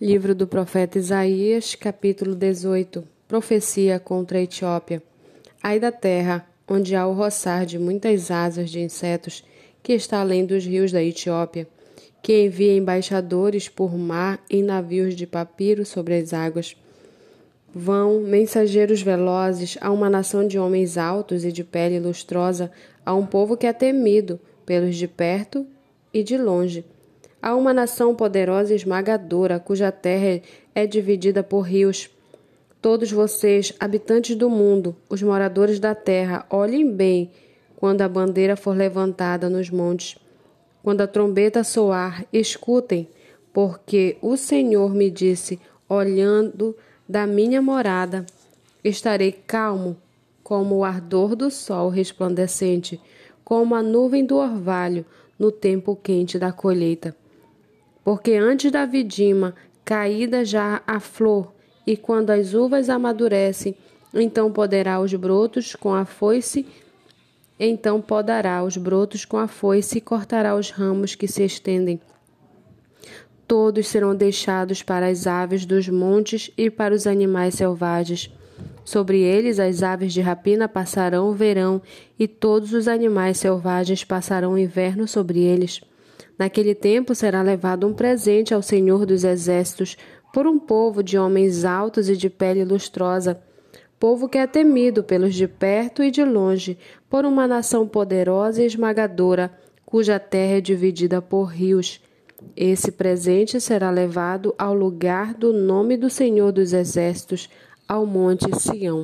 Livro do profeta Isaías, capítulo 18 Profecia contra a Etiópia. Ai da terra, onde há o roçar de muitas asas de insetos, que está além dos rios da Etiópia, que envia embaixadores por mar em navios de papiro sobre as águas. Vão mensageiros velozes a uma nação de homens altos e de pele lustrosa, a um povo que é temido pelos de perto e de longe Há uma nação poderosa e esmagadora, cuja terra é dividida por rios. Todos vocês, habitantes do mundo, os moradores da terra, olhem bem quando a bandeira for levantada nos montes. Quando a trombeta soar, escutem, porque o Senhor me disse, olhando da minha morada, estarei calmo como o ardor do sol resplandecente, como a nuvem do orvalho no tempo quente da colheita porque antes da vidima caída já a flor, e quando as uvas amadurecem, então poderá os brotos com a foice, então podará os brotos com a foice e cortará os ramos que se estendem. Todos serão deixados para as aves dos montes e para os animais selvagens. Sobre eles as aves de rapina passarão o verão, e todos os animais selvagens passarão o inverno sobre eles. Naquele tempo será levado um presente ao Senhor dos Exércitos por um povo de homens altos e de pele lustrosa, povo que é temido pelos de perto e de longe, por uma nação poderosa e esmagadora, cuja terra é dividida por rios. Esse presente será levado ao lugar do nome do Senhor dos Exércitos, ao Monte Sião.